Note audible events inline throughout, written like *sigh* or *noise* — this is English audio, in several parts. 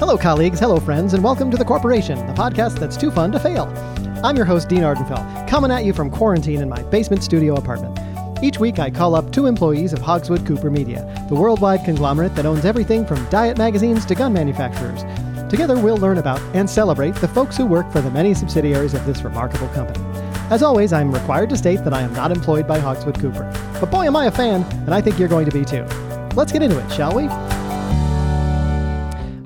Hello, colleagues. Hello, friends, and welcome to The Corporation, the podcast that's too fun to fail. I'm your host, Dean Ardenfell, coming at you from quarantine in my basement studio apartment. Each week, I call up two employees of Hogswood Cooper Media, the worldwide conglomerate that owns everything from diet magazines to gun manufacturers. Together, we'll learn about and celebrate the folks who work for the many subsidiaries of this remarkable company. As always, I'm required to state that I am not employed by Hogswood Cooper. But boy, am I a fan, and I think you're going to be too. Let's get into it, shall we?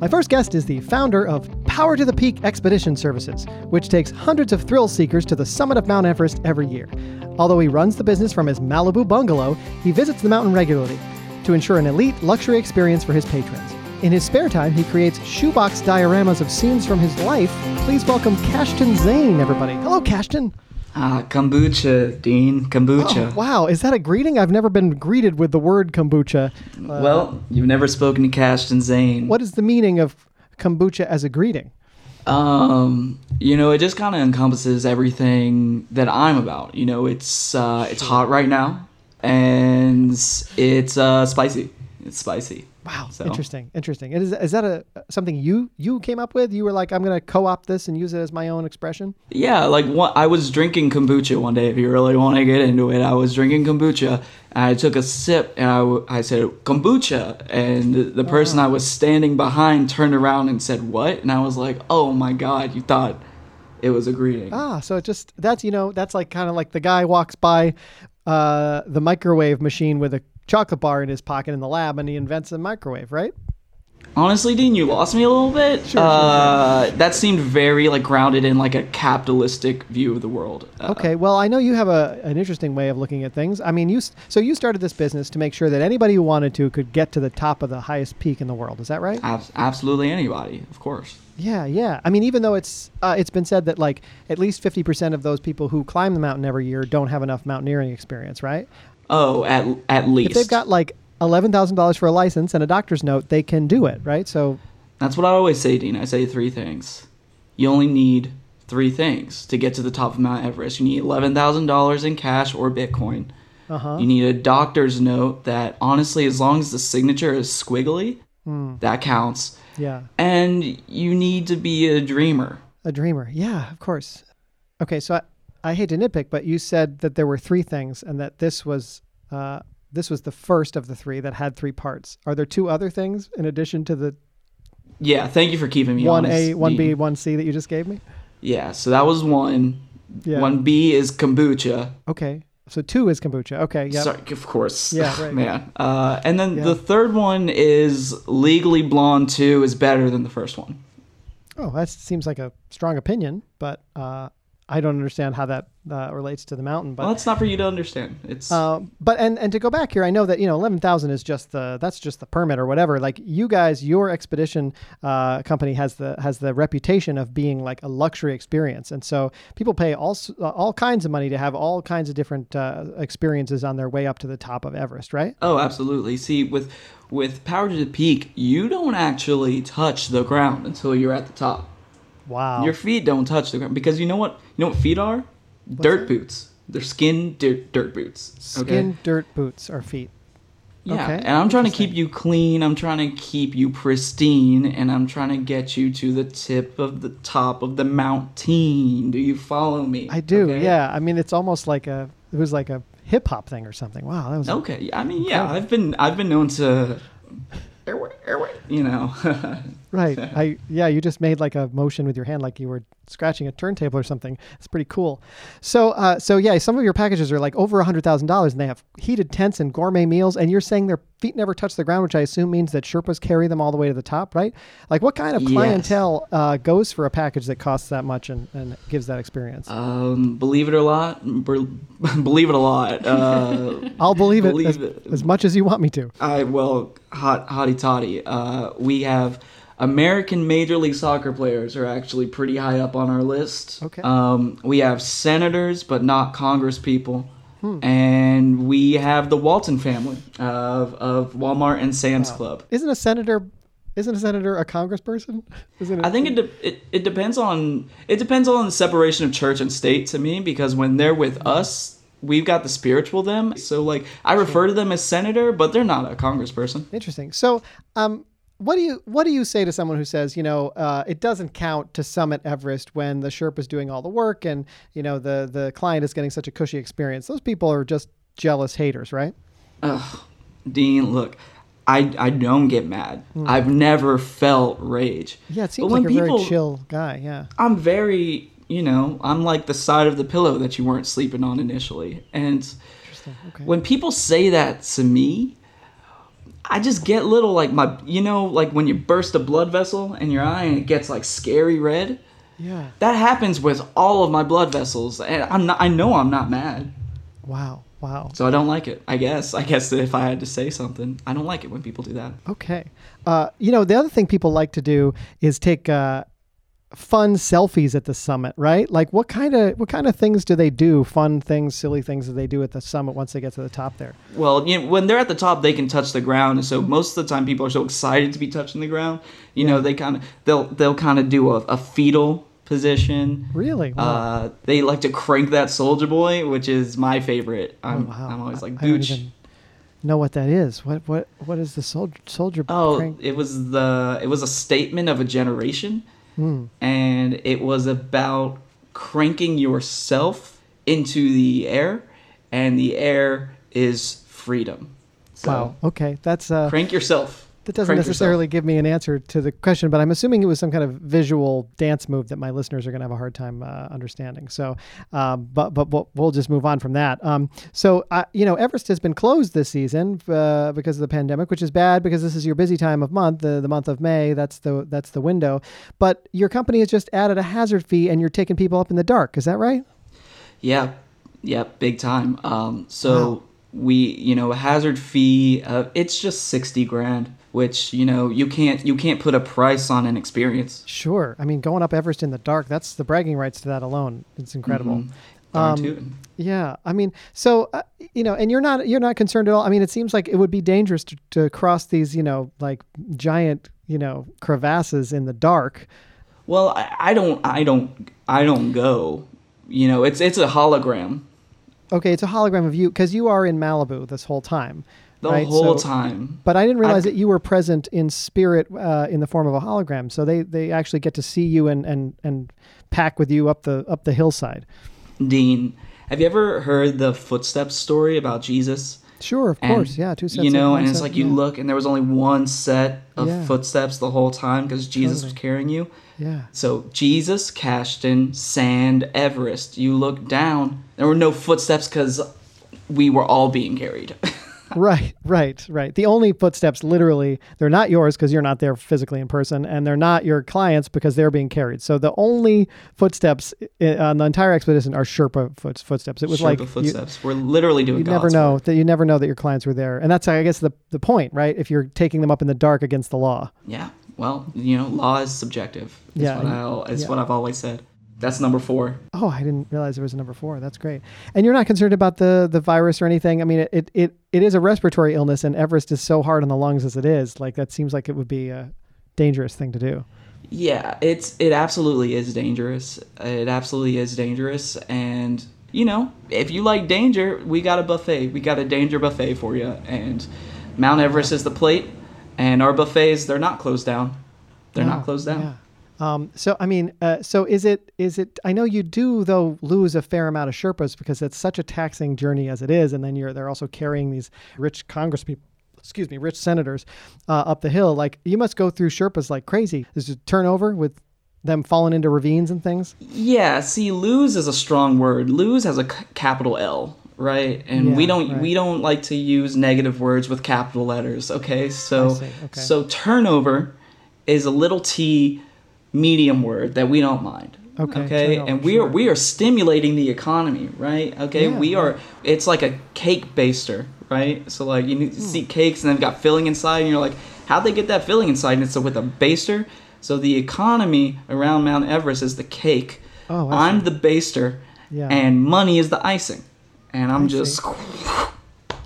My first guest is the founder of Power to the Peak Expedition Services, which takes hundreds of thrill seekers to the summit of Mount Everest every year. Although he runs the business from his Malibu bungalow, he visits the mountain regularly to ensure an elite luxury experience for his patrons. In his spare time, he creates shoebox dioramas of scenes from his life. Please welcome Kashton Zane, everybody. Hello, Kashton. Ah, kombucha, Dean. Kombucha. Oh, wow, is that a greeting? I've never been greeted with the word kombucha. Uh, well, you've never spoken to Kashton Zane. what is the meaning of kombucha as a greeting? Um, you know, it just kind of encompasses everything that I'm about. You know, it's uh, it's hot right now, and it's uh, spicy. It's spicy. Wow, So- interesting, interesting. And is, is that a something you you came up with? You were like, I'm going to co-opt this and use it as my own expression. Yeah, like one, I was drinking kombucha one day. If you really want to get into it, I was drinking kombucha. And I took a sip and I, I said kombucha, and the, the person I was standing behind turned around and said what? And I was like, oh my god, you thought it was a greeting. Ah, so it just that's you know that's like kind of like the guy walks by uh, the microwave machine with a chocolate bar in his pocket in the lab, and he invents a microwave, right? Honestly, Dean, you lost me a little bit. Sure, sure, uh, That seemed very like grounded in like a capitalistic view of the world. Uh, Okay, well, I know you have a, an interesting way of looking at things. I mean, you so you started this business to make sure that anybody who wanted to could get to the top of the highest peak in the world. Is that right? ab- absolutely anybody, of course. Yeah, yeah. I mean, even though it's uh, it's been said that like at least fifty percent of those people who climb the mountain every year don't have enough mountaineering experience, right? Oh, at at least. If they've got like eleven thousand dollars for a license and a doctor's note, they can do it, right? So That's what I always say, Dean. I say three things. You only need three things to get to the top of Mount Everest. You need eleven thousand dollars in cash or Bitcoin. Uh huh. You need a doctor's note that honestly, as long as the signature is squiggly, Hmm. that counts. Yeah. And you need to be a dreamer. A dreamer. Yeah, of course. Okay, so I, I hate to nitpick, but you said that there were three things, and that this was uh, this was the first of the three that had three parts. Are there two other things in addition to the Yeah, thank you for keeping me honest. one honest. A, one B, one C that you just gave me? Yeah, so that was one. Yeah. One B is kombucha. Okay, so two is kombucha. Okay, yeah. Sorry, of course. Yeah, right. *laughs* Man. Uh, and then Yeah. the third one is Legally Blonde 2 is better than the first one. Oh, that seems like a strong opinion, but uh, I don't understand how that uh, relates to the mountain. But Well, that's not for you to understand. It's Um, but and and to go back here, I know that you know eleven thousand is just the that's just the permit or whatever. Like you guys, your expedition uh, company has the has the reputation of being like a luxury experience, and so people pay all uh, all kinds of money to have all kinds of different uh, experiences on their way up to the top of Everest, right? Oh, absolutely. See, with with Power to the Peak, you don't actually touch the ground until you're at the top. Wow. Your feet don't touch the ground because you know what? You know what feet are? dirt boots. They're skin dirt, dirt boots. Skin, dirt, boots, are feet. Yeah, Okay, and I'm trying to keep you clean. I'm trying to keep you pristine, and I'm trying to get you to the tip of the top of the mountain. Do you follow me? I do. Okay? Yeah. I mean, it's almost like a it was like a hip hop thing or something. Wow, that was Okay. I mean, yeah, Incredible. I've been I've been known to, airway, airway, you know. *laughs* Right. *laughs* I yeah, you just made like a motion with your hand like you were scratching a turntable or something. It's pretty cool. So uh so yeah, some of your packages are like over a hundred thousand dollars and they have heated tents and gourmet meals and you're saying their feet never touch the ground, which I assume means that Sherpas carry them all the way to the top, right? Like what kind of Yes. clientele uh, goes for a package that costs that much and, and gives that experience? um, believe it or not, *laughs* believe it a lot. Uh, *laughs* I'll believe, believe it, as, it. as much as you want me to. I well, hot hotty toddy. Uh, we have American Major League Soccer players are actually pretty high up on our list. Okay. Um, we have senators, but not Congress people. Hmm. And we have the Walton family of, of Walmart and Sam's Club. Isn't a senator isn't a senator a congressperson? *laughs* Isn't it? I think it, de- it it depends on it depends on the separation of church and state to me because when they're with us, we've got the spiritual them. So like I refer to them as senator, but they're not a congressperson. Interesting. So, um, what do you what do you say to someone who says, you know, uh, it doesn't count to summit Everest when the Sherpa is doing all the work and you know the the client is getting such a cushy experience? Those people are just jealous haters, right? Ugh, Dean, look, I I don't get mad. I've never felt rage. Yeah, it seems like a very chill guy. Yeah. I'm very, you know, I'm like the side of the pillow that you weren't sleeping on initially. And Interesting. Okay. when people say that to me, I just get little like my, you know, like when you burst a blood vessel in your eye and it gets like scary red. Yeah. That happens with all of my blood vessels, and I'm not. I know I'm not mad, Wow. Wow. so I don't like it. I guess. I guess if I had to say something, I don't like it when people do that. Okay. Uh, you know, the other thing people like to do is take uh, fun selfies at the summit, right? Like, what kind of what kind of things do they do? Fun things, silly things that they do at the summit once they get to the top there. Well, you know, when they're at the top, they can touch the ground, and so most of the time, people are so excited to be touching the ground. You know, they kind of they'll they'll kind of do a, a fetal position. Really? Wow. Uh, they like to crank that Soulja Boy, which is my favorite. I'm, Oh, wow. I'm always like, Gooch. know what that is. What what what is the soldier soldier? Oh, crank? it was the it was a statement of a generation, Hmm. and it was about cranking yourself into the air, and the air is freedom. So Wow. Okay, that's uh, crank yourself. That doesn't crank yourself. necessarily give me an answer to the question, but I'm assuming it was some kind of visual dance move that my listeners are going to have a hard time uh, understanding. So, um, but but we'll, we'll just move on from that. Um, so, uh, you know, Everest has been closed this season uh, because of the pandemic, which is bad because this is your busy time of month, the, the month of May. That's the that's the window. But your company has just added a hazard fee, and you're taking people up in the dark. Is that right? Yeah, yeah, big time. Um, so we, you know, a hazard fee. Uh, it's just sixty grand, which you know you can't you can't put a price on an experience. Sure. I mean, going up Everest in the dark, that's the bragging rights to that alone. It's incredible. Mhm. Darn Um. Yeah, I mean, so uh, you know, and you're not you're not concerned at all. I mean, it seems like it would be dangerous to, to cross these, you know, like giant, you know, crevasses in the dark. Well, I, I don't, I don't, I don't go. You know, it's it's a hologram Okay, it's a hologram of you because you are in Malibu this whole time. The right? whole So- time. But I didn't realize I've- that you were present in spirit uh, in the form of a hologram. So they, they actually get to see you and, and, and pack with you up the up the hillside. Dean, have you ever heard the footsteps story about Jesus? Sure, of And, course, yeah, two sets. You know, and it's set, like you yeah, look, and there was only one set of Yeah. footsteps the whole time because Jesus was carrying you. Yeah, So Jesus, Kashton, Sand, Everest. You look down. There were no footsteps because we were all being carried. *laughs* right, right, right. The only footsteps, literally, they're not yours because you're not there physically in person, and they're not your clients because they're being carried. So the only footsteps on the entire expedition are Sherpa foot, footsteps. It was Sherpa like you- footsteps. we're literally doing You never know work. that you never know that your clients were there, and that's I guess the the point, right? If you're taking them up in the dark against the law. Yeah. Well, you know, law is subjective. It's Yeah, what I it's yeah. what I've always said. That's number four. Oh, I didn't realize there was a number four. That's great. And you're not concerned about the the virus or anything. I mean, it it it, it is a respiratory illness, and Everest is so hard on the lungs as it is. Like that seems like it would be a dangerous thing to do. Yeah, it's it absolutely is dangerous. It absolutely is dangerous, and you know, if you like danger, we got a buffet. We got a danger buffet for you, and Mount Everest is the plate, and our buffets they're not closed down. They're No, not oh, closed down. Yeah. Um, so I mean, uh, so is it is it? I know you do though lose a fair amount of Sherpas because it's such a taxing journey as it is, and then you're they're also carrying these rich Congress people. Excuse me, rich senators uh, up the hill. Like you must go through Sherpas like crazy. Is it turnover with them falling into ravines and things? Yeah, see, lose is a strong word. Lose has a c- capital L, right? And we don't right. we don't like to use negative words with capital letters. Okay, so okay. so turnover is a little t medium word that we don't mind. Okay, Okay, and we sure. are we are stimulating the economy, right? Okay, Yeah, we are. It's like a cake baster, right? So like you need Hmm. to see cakes and they've got filling inside, and you're like, how'd they get that filling inside? And it's with a baster. So the economy around Mount Everest is the cake. Oh, I'm the baster, Yeah. and money is the icing, and I'm I just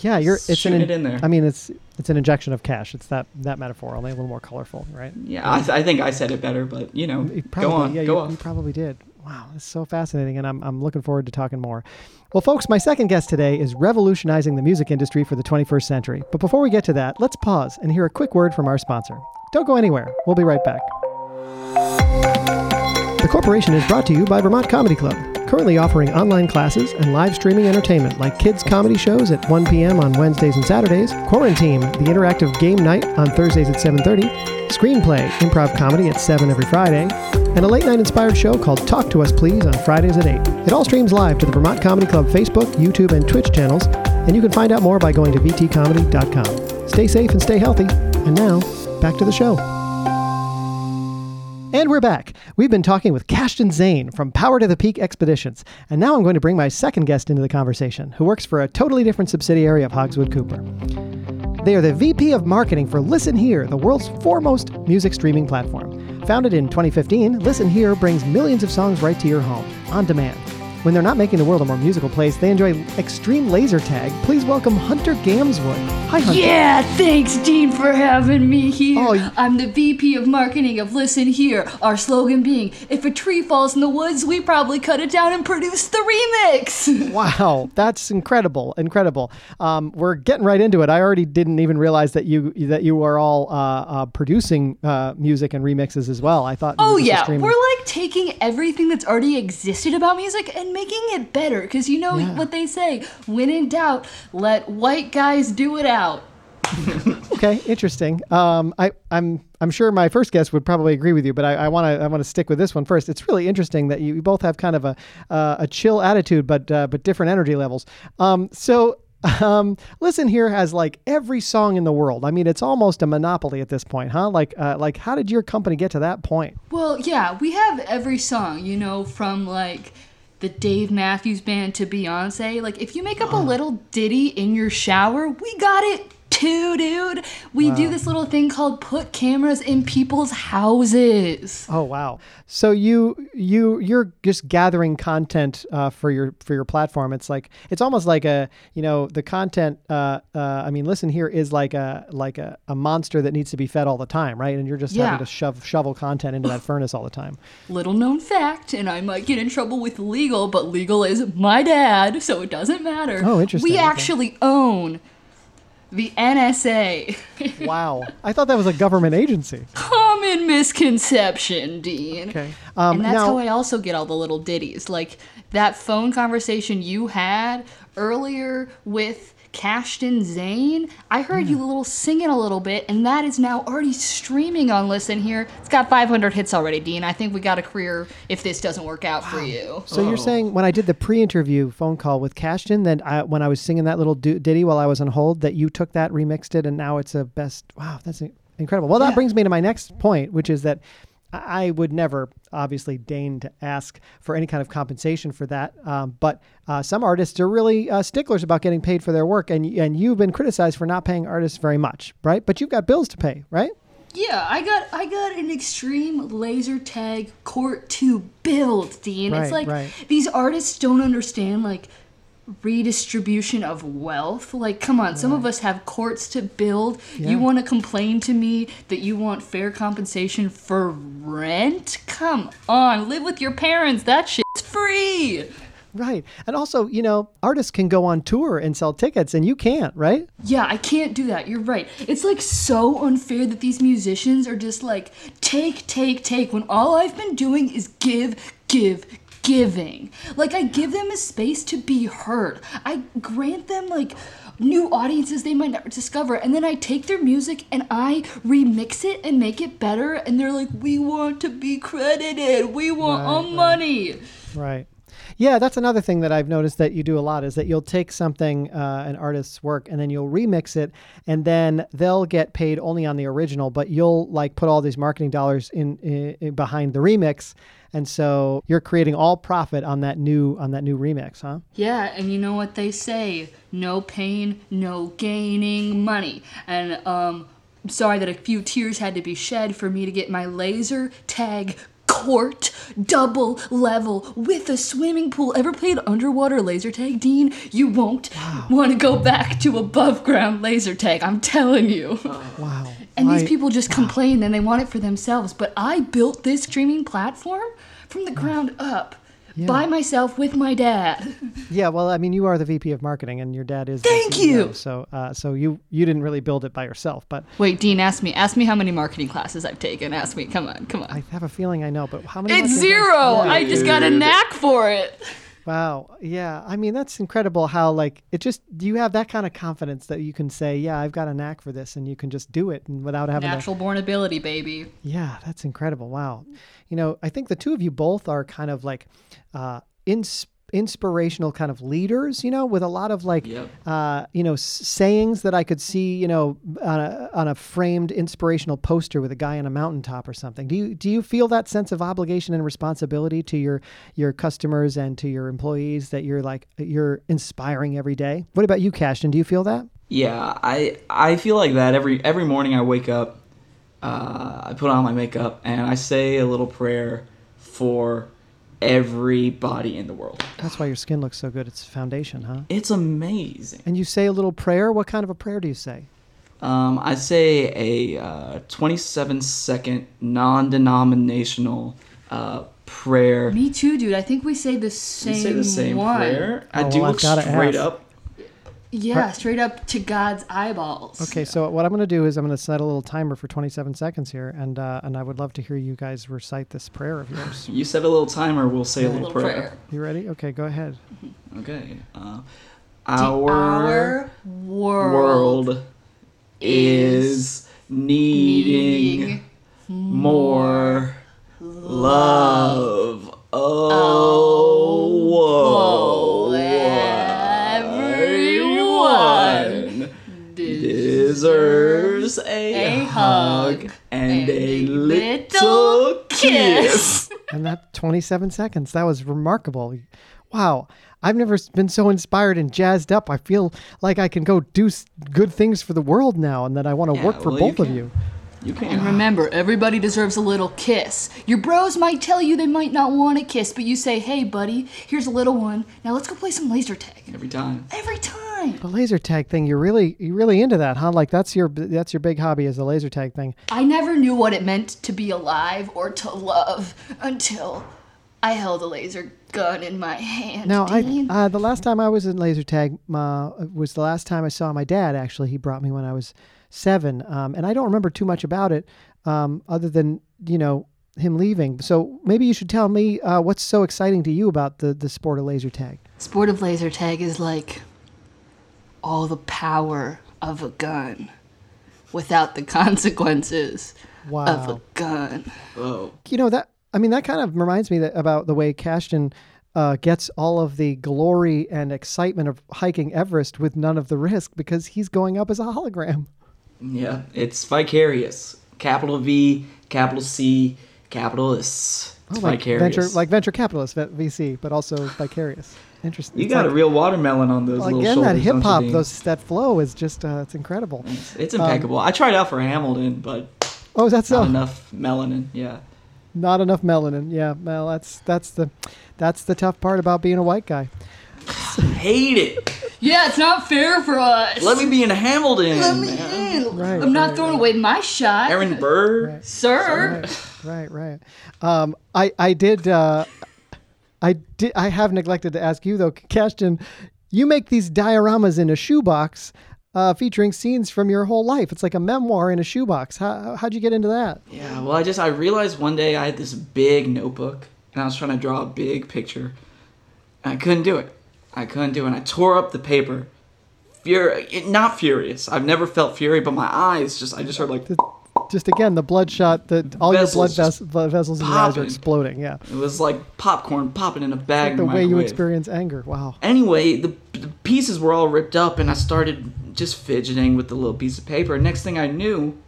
Yeah, you're. It's Shooting an. it in there. I mean, it's it's an injection of cash. It's that that metaphor, only a little more colorful, right? yeah. I, th- I think I said it better, but you know, You probably, go on, yeah, go you, on. you probably did. Wow, it's so fascinating, and I'm, I'm looking forward to talking more. Well, folks, my second guest today is revolutionizing the music industry for the 21st century. But before we get to that, let's pause and hear a quick word from our sponsor. Don't go anywhere. We'll be right back. The Corporation is brought to you by Vermont Comedy Club, currently offering online classes and live streaming entertainment like kids' comedy shows at 1 p.m. on Wednesdays and Saturdays, Quarantine, the interactive game night on Thursdays at 7.30, Screenplay, improv comedy at 7 every Friday, and a late night inspired show called Talk to Us Please on Fridays at 8. It all streams live to the Vermont Comedy Club Facebook, YouTube, and Twitch channels, and you can find out more by going to vtcomedy.com. Stay safe and stay healthy. And now, back to the show. And we're back. We've been talking with Kashton Zane from Power to the Peak Expeditions. And now I'm going to bring my second guest into the conversation, who works for a totally different subsidiary of Hogswood Cooper. They are the VP of Marketing for Listen Here, the world's foremost music streaming platform. Founded in 2015, Listen Here brings millions of songs right to your home, on demand. When they're not making the world a more musical place, they enjoy extreme laser tag. Please welcome Hunter Gamswood. Hi, Hunter. Yeah, thanks, Dean, for having me here. Oh, y- I'm the VP of Marketing of Listen Here. Our slogan being, if a tree falls in the woods, we probably cut it down and produce the remix. *laughs* Wow, that's incredible! Incredible. Um, we're getting right into it. I already didn't even realize that you that you are all uh, uh, producing uh, music and remixes as well. I thought. Oh yeah, we're like taking everything that's already existed about music and making it better. Cause you know Yeah. what they say: when in doubt, let white guys do it out. *laughs* Okay, interesting. Um, I, I'm I'm sure my first guest would probably agree with you, but I want to I want to stick with this one first. It's really interesting that you, you both have kind of a uh, a chill attitude, but uh, but different energy levels. Um, so. Um, listen here has like every song in the world. I mean, it's almost a monopoly at this point, huh? Like, uh, like, how did your company get to that point? Well, yeah, we have every song, you know, from like the Dave Matthews Band to Beyonce. Like, if you make up a little ditty in your shower, we got it too, dude. We do this little thing called put cameras in people's houses. Oh wow! So you you you're just gathering content uh, for your for your platform. It's like it's almost like a you know the content. Uh, uh, I mean, listen here is like a like a, a monster that needs to be fed all the time, right? And you're just Yeah. having to shove shovel content into that *sighs* furnace all the time. Little known fact, and I might get in trouble with legal, but legal is my dad, so it doesn't matter. Oh, interesting, We okay. actually own the NSA. Wow! I thought that was a government agency. *laughs* Common misconception, Dean. Okay. Um, and that's now, how I also get all the little ditties. Like that phone conversation you had earlier with Kashton Zane. I heard you a little singing a little bit, and that is now already streaming on Listen Here. It's got 500 hits already, Dean. I think we got a career if this doesn't work out for you. So you're oh. saying when I did the pre-interview phone call with Kashton, that I, when I was singing that little du- ditty while I was on hold, that you took that, remixed it, and now it's a best. Wow, that's incredible. Well, that Yeah. brings me to my next point, which is that I would never, obviously, deign to ask for any kind of compensation for that. Um, but uh, some artists are really uh, sticklers about getting paid for their work, and and you've been criticized for not paying artists very much, right? But you've got bills to pay, right? Yeah, I got I got an extreme laser tag court to build, Dean. Right, it's like right. these artists don't understand like redistribution of wealth. Like, come on, some of us have courts to build. Yeah. You want to complain to me that you want fair compensation for rent? Come on, live with your parents. That shit's free. Right. And also, you know, artists can go on tour and sell tickets, and you can't, right? Yeah, I can't do that. You're right. It's like so unfair that these musicians are just like take, take, take when all I've been doing is give, give, giving. Like I give them a space to be heard. I grant them like new audiences they might never discover and then I take their music and I remix it and make it better and they're like we want to be credited. We want our Right, right. money. Right. Yeah, that's another thing that I've noticed that you do a lot is that you'll take something, uh, an artist's work, and then you'll remix it, and then they'll get paid only on the original, but you'll like put all these marketing dollars in, in, in behind the remix, and so you're creating all profit on that new on that new remix, huh? Yeah, and you know what they say: no pain, no gaining money. And um, I'm sorry that a few tears had to be shed for me to get my laser tag court double level with a swimming pool. Ever played underwater laser tag, Dean? You won't want to go back to above ground laser tag. I'm telling you. *laughs* Wow. And Why- these people just complain and they want it for themselves. But I built this streaming platform from the ground up by myself with my dad. *laughs* Yeah, well, I mean, you are the VP of marketing, and your dad is. Thank the CEO, you! So, uh, so you you didn't really build it by yourself, but Wait, Dean, ask me. Ask me how many marketing classes I've taken. Ask me. Come on, come on. I have a feeling I know. But how many? it's zero. I just got a knack for it. Wow. Yeah. I mean, that's incredible. How like it just do you have that kind of confidence that you can say, yeah, I've got a knack for this, and you can just do it, and without having to Natural born ability, baby. Yeah, that's incredible. Wow. You know, I think the two of you both are kind of like uh, ins- inspirational kind of leaders, you know, with a lot of like, Yep. uh, you know, s- sayings that I could see, you know, on a, on a framed inspirational poster with a guy on a mountaintop or something. Do you, do you feel that sense of obligation and responsibility to your, your customers and to your employees that you're like, you're inspiring every day? What about you, Kashton? Do you feel that? Yeah, I I feel like that every every morning I wake up, uh, I put on my makeup and I say a little prayer for everybody in the world. That's why your skin looks so good. It's foundation, huh? It's amazing. And you say a little prayer. What kind of a prayer do you say? Um, I say a uh, 27 second non-denominational uh, prayer. Me too, dude. I think we say the same. You say the same one. prayer. I Oh, do well, I've look gotta straight ask. up. Yeah, straight up to God's eyeballs. Okay, so what I'm going to do is I'm going to set a little timer for 27 seconds here, and uh, and I would love to hear you guys recite this prayer of yours. You set a little timer. We'll say a A little, little prayer. prayer. You ready? Okay, go ahead. Okay. Uh, Our, our world, world is needing needing 27 seconds, that was remarkable. Wow. I've never been so inspired and jazzed up. I feel like I can go do good things for the world now and that I want to Yeah, work for well, you both of can. you. You And can. remember, everybody deserves a little kiss. Your bros might tell you they might not want a kiss, but you say, hey, buddy, here's a little one. Now let's go play some laser tag. Every time. Every time. The laser tag thing, you're really you're really into that, huh? Like that's your that's your big hobby is the laser tag thing. I never knew what it meant to be alive or to love until I held a laser gun in my hand. Now, I uh, the last time I was in laser tag uh, was the last time I saw my dad. Actually, he brought me when I was seven, um, and I don't remember too much about it, um, other than you know him leaving. So maybe you should tell me uh, what's so exciting to you about the the sport of laser tag. Sport of laser tag is like all the power of a gun without the *laughs* consequences of a gun. Oh. you know that. I mean, that kind of reminds me that, about the way Kashton uh, gets all of the glory and excitement of hiking Everest with none of the risk because he's going up as a hologram. Yeah, it's vicarious. Capital V, capital C, capital S. It's Oh, like vicarious. venture, like venture capitalist VC, but also vicarious. Interesting. you It's got like- a real watermelon on those Well, little again, shoulders. that hip hop, those that flow is just uh, it's incredible. It's, it's impeccable. I tried out for Hamilton, but Oh, that's not so enough melanin. Yeah. Not enough melanin. Yeah, well, that's that's the that's the tough part about being a white guy. Hate it. Yeah, it's not fair for us. Let me be in Hamilton. Let me man. in. Right, I'm not right, throwing away my shot, Aaron Burr. sir. Right, right. Um, I I did uh, I did I have neglected to ask you though, Kashton. You make these dioramas in a shoebox. Uh, featuring scenes from your whole life. It's like a memoir in a shoebox. How, how'd you get into that? Yeah, well, I just I realized one day I had this big notebook and I was trying to draw a big picture, and I couldn't do it. I couldn't do it. And I tore up the paper. Fur, not furious. I've never felt fury, but my eyes just I just heard like Just again, the bloodshot, the all your blood Vessels ves- vessels in your eyes are exploding. Yeah, it was like popcorn popping in a bag. the the way you experience anger. Wow. Anyway, the, the pieces were all ripped up, and I started just fidgeting with the little piece of paper. Next thing I knew,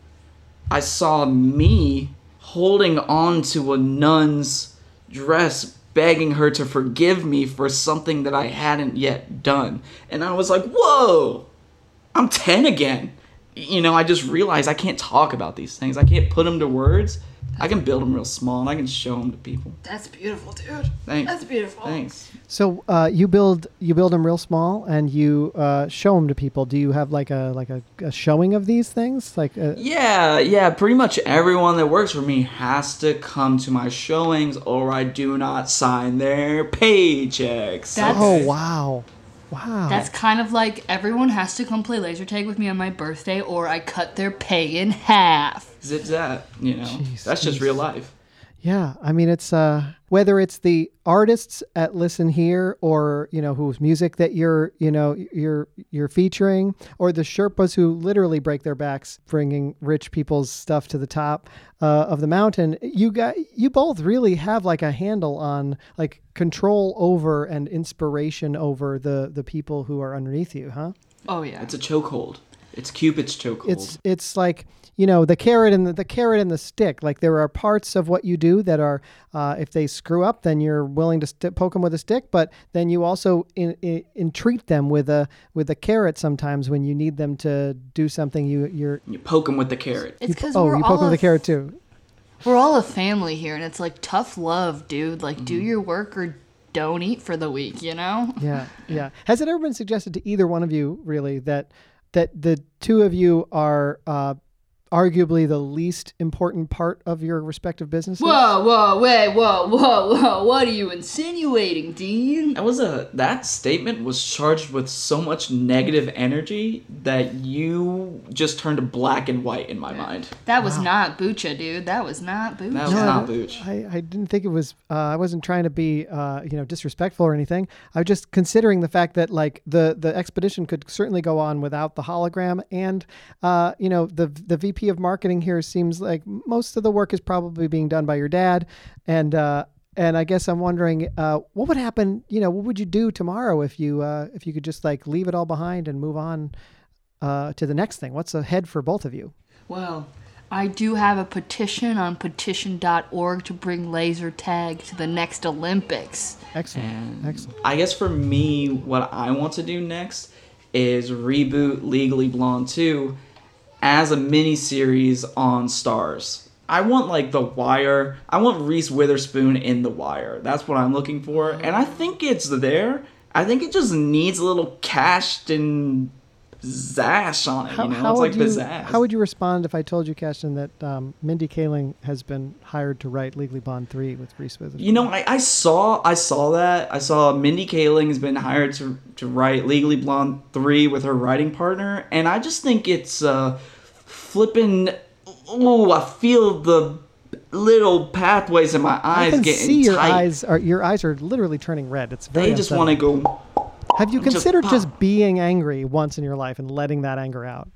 I saw me holding on to a nun's dress, begging her to forgive me for something that I hadn't yet done. And I was like, whoa, I'm 10 again. You know, I just realized I can't talk about these things, I can't put them to words. I can build them real small and I can show them to people. That's beautiful, dude. Thanks. That's beautiful. Thanks. So uh, you build you build them real small and you uh, show them to people. Do you have like a like a, a showing of these things? Like uh, Yeah, yeah, pretty much everyone that works for me has to come to my showings or I do not sign their paychecks. That's- oh wow, wow. That's kind of like everyone has to come play laser tag with me on my birthday, or I cut their pay in half. Zip zap, you know. Jeez, That's just real life. Yeah, I mean it's uh whether it's the artists at Listen Here or you know whose music that you're you know you're you're featuring or the Sherpas who literally break their backs bringing rich people's stuff to the top uh, of the mountain. You got you both really have like a handle on like control over and inspiration over the the people who are underneath you, huh? Oh yeah. It's a chokehold. It's Cupid's chokehold. it's it's like you know the carrot and the, the carrot and the stick like there are parts of what you do that are uh, if they screw up then you're willing to st- poke them with a stick but then you also in, in, entreat them with a with a carrot sometimes when you need them to do something you you're you poke them with the carrot. It's because oh we're you all poke them a with a carrot too We're all a family here, and it's like tough love, dude. Like, Mm-hmm. do your work or don't eat for the week, you know? yeah *laughs* yeah has it ever been suggested to either one of you really that that the two of you are uh, arguably the least important part of your respective businesses Whoa, whoa, wait, whoa, whoa, whoa. What are you insinuating, Dean? That was a that statement was charged with so much negative energy that you just turned black and white in my mind. That was not Bucha, dude. That was not Bucha. That was No, not I- Booch. I, I didn't think it was. Uh, I wasn't trying to be, uh, you know, disrespectful or anything. I was just considering the fact that like the the expedition could certainly go on without the hologram, and uh, you know, the the VP of marketing here seems like most of the work is probably being done by your dad, and. Uh, and I guess I'm wondering, uh, what would happen? You know, what would you do tomorrow if you uh, if you could just like leave it all behind and move on uh, to the next thing? What's ahead for both of you? Well, I do have a petition on petition.org to bring laser tag to the next Olympics. Excellent, And excellent. I guess for me, what I want to do next is reboot Legally Blonde 2 as a mini series on Starz. I want like The Wire. I want Reese Witherspoon in The Wire. That's what I'm looking for, and I think it's there. I think it just needs a little cashed and zash on it. How, you know, how it's would like you pizzazz. how would you respond if I told you, Kashton, that um, Mindy Kaling has been hired to write Legally Blonde three with Reese Witherspoon? You know, I, I saw I saw that. I saw Mindy Kaling has been hired to to write Legally Blonde three with her writing partner, and I just think it's uh, flipping. Oh, I feel the little pathways in my eyes I can getting see your tight. eyes are your eyes are literally turning red. It's very. they just want to go. Have you just considered pop. just being angry once in your life and letting that anger out?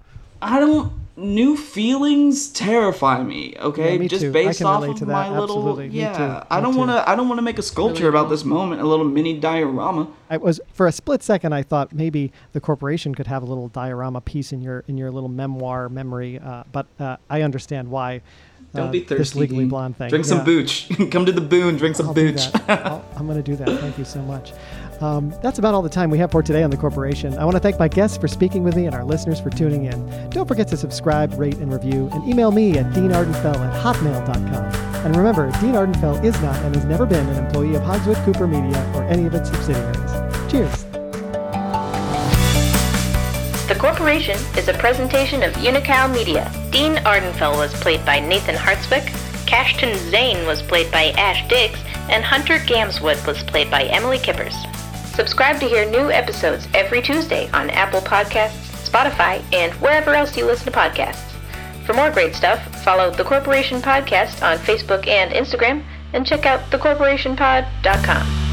I don't. New feelings terrify me. Okay, Yeah, me just too. Based off of that. my little. Absolutely. Me Yeah, too. I don't want to. I don't want to make a sculpture about this moment. A little mini diorama. I was for a split second. I thought maybe the corporation could have a little diorama piece in your in your little memoir memory. Uh, but uh, I understand why. Don't uh, be thirsty. This legally blonde thing. Drink Yeah. some booch. *laughs* Come to the boon. Drink some I'll booch. I'm going to do that. Thank you so much. Um, that's about all the time we have for today on The Corporation. I want to thank my guests for speaking with me and our listeners for tuning in. Don't forget to subscribe, rate, and review, and email me at deanardenfell at hotmail.com. And remember, Dean Ardenfell is not and has never been an employee of Hogswood Cooper Media or any of its subsidiaries. Cheers. The Corporation is a presentation of Unicow Media. Dean Ardenfell was played by Nathan Hartswick, Kashton Zane was played by Ash Diggs, and Hunter Gamswood was played by Emily Kueppers. Subscribe to hear new episodes every Tuesday on Apple Podcasts, Spotify, and wherever else you listen to podcasts. For more great stuff, follow The Corporation Podcast on Facebook and Instagram, and check out thecorporationpod.com.